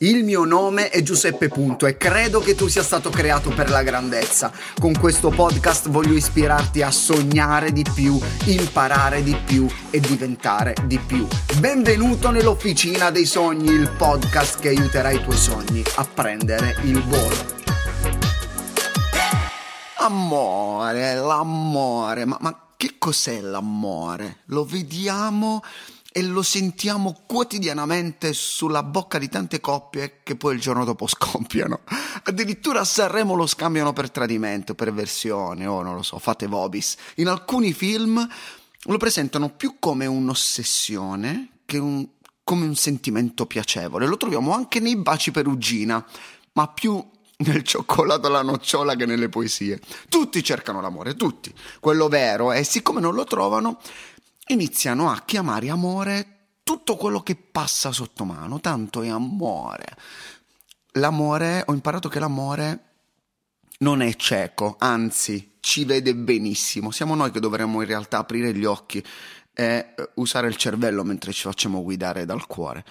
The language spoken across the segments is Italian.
Il mio nome è Giuseppe Punto e credo che tu sia stato creato per la grandezza. Con questo podcast voglio ispirarti a sognare di più, imparare di più e diventare di più. Benvenuto nell'Officina dei Sogni, il podcast che aiuterà i tuoi sogni a prendere il volo. Amore, l'amore, ma, ma che cos'è l'amore? Lo vediamo e lo sentiamo quotidianamente sulla bocca di tante coppie che poi il giorno dopo scoppiano. Addirittura a Sanremo lo scambiano per tradimento, per versione, o non lo so, fate vobis. In alcuni film lo presentano più come un'ossessione che un, come un sentimento piacevole. Lo troviamo anche nei baci perugina, ma più nel cioccolato alla nocciola che nelle poesie. Tutti cercano l'amore, tutti. Quello vero, e siccome non lo trovano, iniziano a chiamare amore tutto quello che passa sotto mano, tanto è amore. L'amore, ho imparato che l'amore non è cieco, anzi ci vede benissimo. Siamo noi che dovremmo in realtà aprire gli occhi e usare il cervello mentre ci facciamo guidare dal cuore.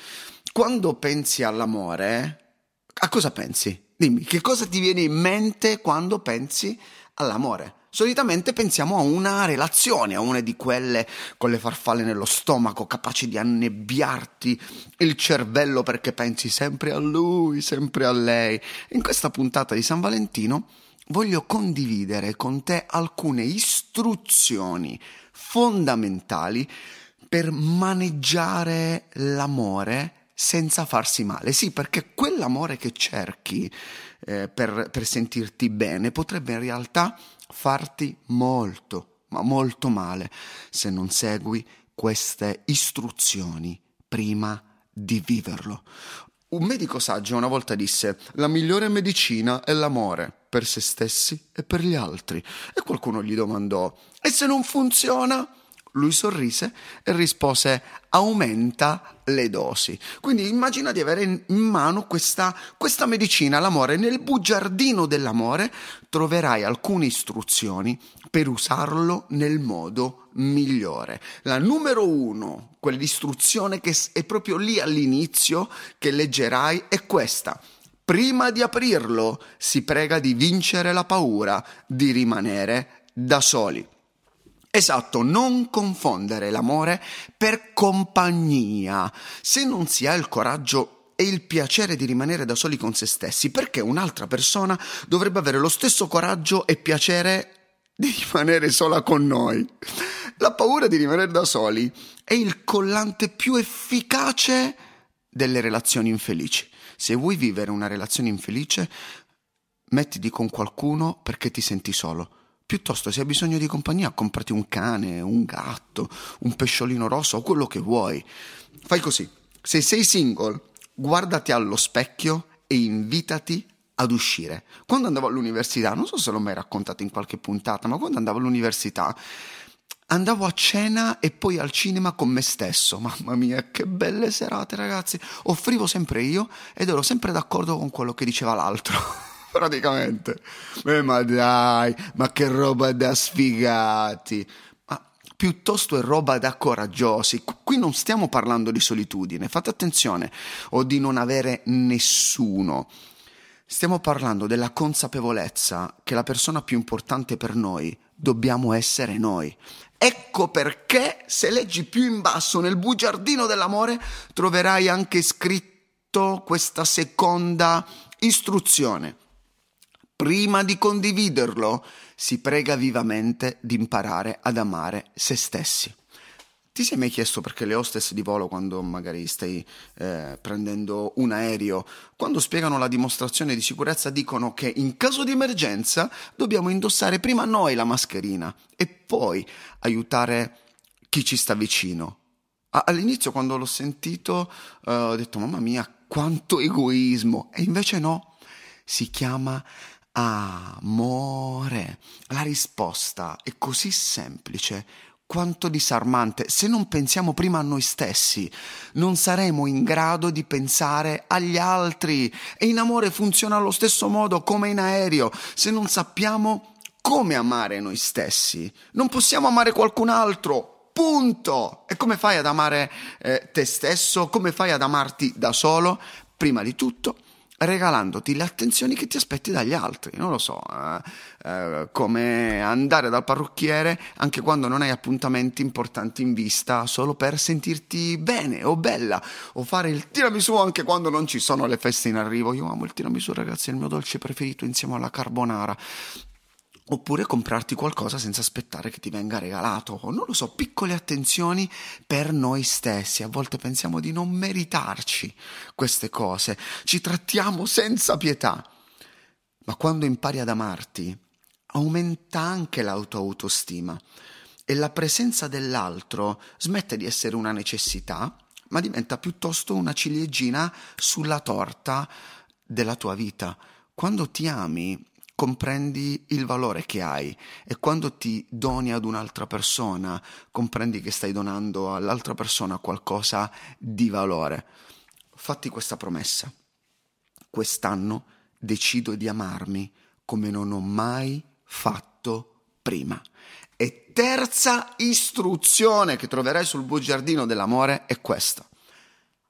Quando pensi all'amore, a cosa pensi? Dimmi, che cosa ti viene in mente quando pensi all'amore? Solitamente pensiamo a una relazione, a una di quelle con le farfalle nello stomaco, capaci di annebbiarti il cervello perché pensi sempre a lui, sempre a lei. In questa puntata di San Valentino voglio condividere con te alcune istruzioni fondamentali per maneggiare l'amore senza farsi male. Sì, perché quell'amore che cerchi eh, per, per sentirti bene potrebbe in realtà farti molto, ma molto male se non segui queste istruzioni prima di viverlo. Un medico saggio una volta disse: La migliore medicina è l'amore per se stessi e per gli altri. E qualcuno gli domandò: E se non funziona? Lui sorrise e rispose aumenta le dosi. Quindi immagina di avere in mano questa, questa medicina, l'amore. Nel bugiardino dell'amore troverai alcune istruzioni per usarlo nel modo migliore. La numero uno, quell'istruzione che è proprio lì all'inizio che leggerai, è questa. Prima di aprirlo si prega di vincere la paura di rimanere da soli. Esatto, non confondere l'amore per compagnia. Se non si ha il coraggio e il piacere di rimanere da soli con se stessi, perché un'altra persona dovrebbe avere lo stesso coraggio e piacere di rimanere sola con noi? La paura di rimanere da soli è il collante più efficace delle relazioni infelici. Se vuoi vivere una relazione infelice, mettiti con qualcuno perché ti senti solo Piuttosto, se hai bisogno di compagnia, comprati un cane, un gatto, un pesciolino rosso o quello che vuoi. Fai così. Se sei single, guardati allo specchio e invitati ad uscire. Quando andavo all'università, non so se l'ho mai raccontato in qualche puntata, ma quando andavo all'università andavo a cena e poi al cinema con me stesso. Mamma mia, che belle serate, ragazzi. Offrivo sempre io ed ero sempre d'accordo con quello che diceva l'altro. praticamente. Eh, ma dai, ma che roba da sfigati. Piuttosto è roba da coraggiosi. Qui non stiamo parlando di solitudine, fate attenzione, o di non avere nessuno. Stiamo parlando della consapevolezza che la persona più importante per noi dobbiamo essere noi. Ecco perché se leggi più in basso nel bugiardino dell'amore troverai anche scritto questa seconda istruzione. Prima di condividerlo, si prega vivamente di imparare ad amare se stessi. Ti sei mai chiesto perché le hostess di volo, quando magari stai eh, prendendo un aereo, quando spiegano la dimostrazione di sicurezza, dicono che in caso di emergenza dobbiamo indossare prima noi la mascherina e poi aiutare chi ci sta vicino? All'inizio, quando l'ho sentito, eh, ho detto: Mamma mia, quanto egoismo! E invece no, si chiama amore. La risposta è così semplice quanto disarmante. Se non pensiamo prima a noi stessi, non saremo in grado di pensare agli altri. E in amore funziona allo stesso modo come in aereo. Se non sappiamo come amare noi stessi, non possiamo amare qualcun altro. Punto! E come fai ad amare eh, te stesso? Come fai ad amarti da solo? prima di tutto regalandoti le attenzioni che ti aspetti dagli altri, non lo so, eh, eh, come andare dal parrucchiere anche quando non hai appuntamenti importanti in vista, solo per sentirti bene o bella, o fare il tiramisù anche quando non ci sono le feste in arrivo. Io amo il tiramisù, ragazzi, è il mio dolce preferito insieme alla carbonara oppure comprarti qualcosa senza aspettare che ti venga regalato, non lo so, piccole attenzioni per noi stessi. A volte pensiamo di non meritarci queste cose, ci trattiamo senza pietà. Ma quando impari ad amarti, aumenta anche l'autoautostima e la presenza dell'altro smette di essere una necessità, ma diventa piuttosto una ciliegina sulla torta della tua vita. Quando ti ami, comprendi il valore che hai e quando ti doni ad un'altra persona, comprendi che stai donando all'altra persona qualcosa di valore. Fatti questa promessa. Quest'anno decido di amarmi come non ho mai fatto prima. E terza istruzione che troverai sul bugiardino dell'amore è questa.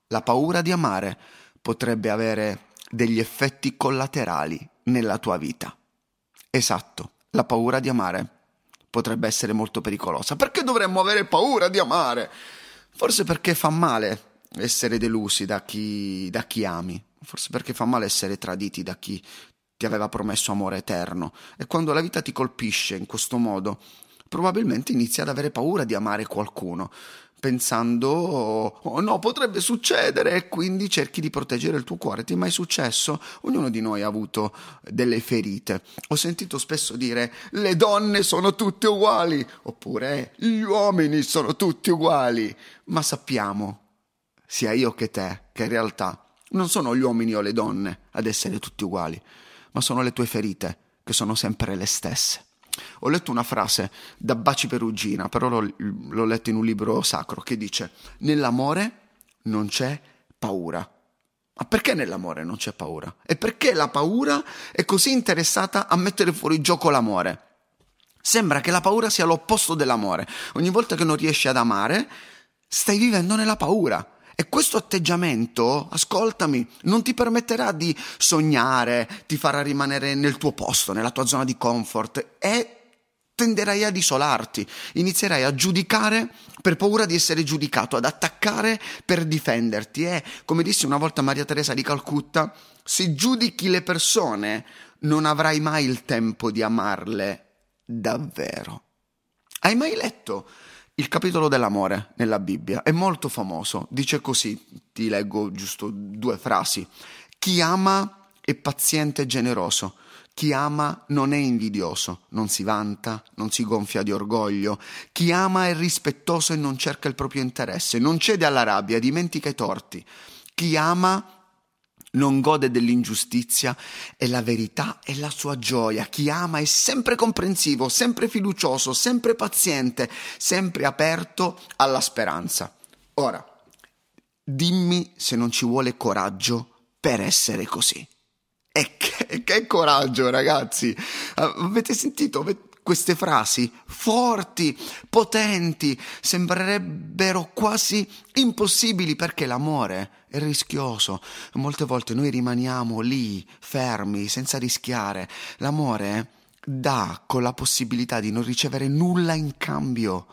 La paura di amare potrebbe avere degli effetti collaterali nella tua vita. Esatto, la paura di amare potrebbe essere molto pericolosa. Perché dovremmo avere paura di amare? Forse perché fa male essere delusi da chi, da chi ami, forse perché fa male essere traditi da chi ti aveva promesso amore eterno. E quando la vita ti colpisce in questo modo, probabilmente inizi ad avere paura di amare qualcuno pensando oh no potrebbe succedere e quindi cerchi di proteggere il tuo cuore. Ti è mai successo? ognuno di noi ha avuto delle ferite. Ho sentito spesso dire le donne sono tutte uguali oppure gli uomini sono tutti uguali ma sappiamo sia io che te che in realtà non sono gli uomini o le donne ad essere tutti uguali ma sono le tue ferite che sono sempre le stesse ho letto una frase da Baci Perugina, però l'ho, l'ho letta in un libro sacro, che dice: Nell'amore non c'è paura. Ma perché nell'amore non c'è paura? E perché la paura è così interessata a mettere fuori gioco l'amore? Sembra che la paura sia l'opposto dell'amore. Ogni volta che non riesci ad amare, stai vivendo nella paura. E questo atteggiamento, ascoltami, non ti permetterà di sognare, ti farà rimanere nel tuo posto, nella tua zona di comfort e tenderai ad isolarti, inizierai a giudicare per paura di essere giudicato, ad attaccare per difenderti e, come disse una volta Maria Teresa di Calcutta, se giudichi le persone non avrai mai il tempo di amarle davvero. Hai mai letto il capitolo dell'amore nella Bibbia è molto famoso, dice così, ti leggo giusto due frasi. Chi ama è paziente e generoso, chi ama non è invidioso, non si vanta, non si gonfia di orgoglio. Chi ama è rispettoso e non cerca il proprio interesse, non cede alla rabbia, dimentica i torti. Chi ama non gode dell'ingiustizia e la verità è la sua gioia. Chi ama è sempre comprensivo, sempre fiducioso, sempre paziente, sempre aperto alla speranza. Ora, dimmi se non ci vuole coraggio per essere così. E che, che coraggio, ragazzi! Avete sentito? Queste frasi forti, potenti, sembrerebbero quasi impossibili perché l'amore è rischioso. Molte volte noi rimaniamo lì, fermi, senza rischiare. L'amore dà con la possibilità di non ricevere nulla in cambio.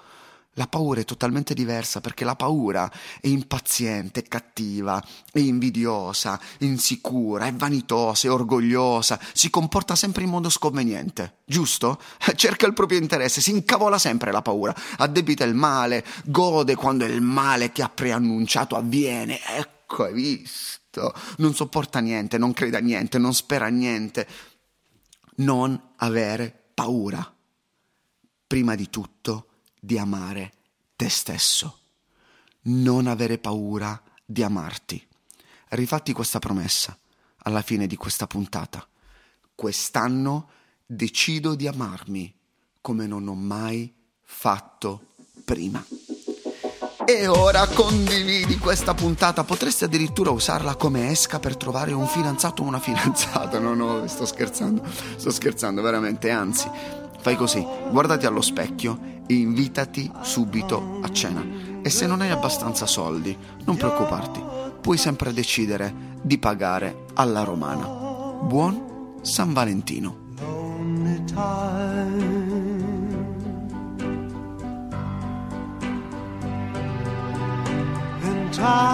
La paura è totalmente diversa perché la paura è impaziente, è cattiva, è invidiosa, è insicura, è vanitosa, è orgogliosa, si comporta sempre in modo sconveniente, giusto? Cerca il proprio interesse, si incavola sempre la paura, addebita il male, gode quando il male che ha preannunciato avviene. Ecco, hai visto? Non sopporta niente, non crede a niente, non spera a niente. Non avere paura. Prima di tutto, di amare te stesso. Non avere paura di amarti. Rifatti questa promessa alla fine di questa puntata. Quest'anno decido di amarmi come non ho mai fatto prima. E ora condividi questa puntata, potresti addirittura usarla come esca per trovare un fidanzato o una fidanzata. No, no, sto scherzando, sto scherzando veramente, anzi, Fai così, guardati allo specchio e invitati subito a cena. E se non hai abbastanza soldi, non preoccuparti, puoi sempre decidere di pagare alla romana. Buon San Valentino. time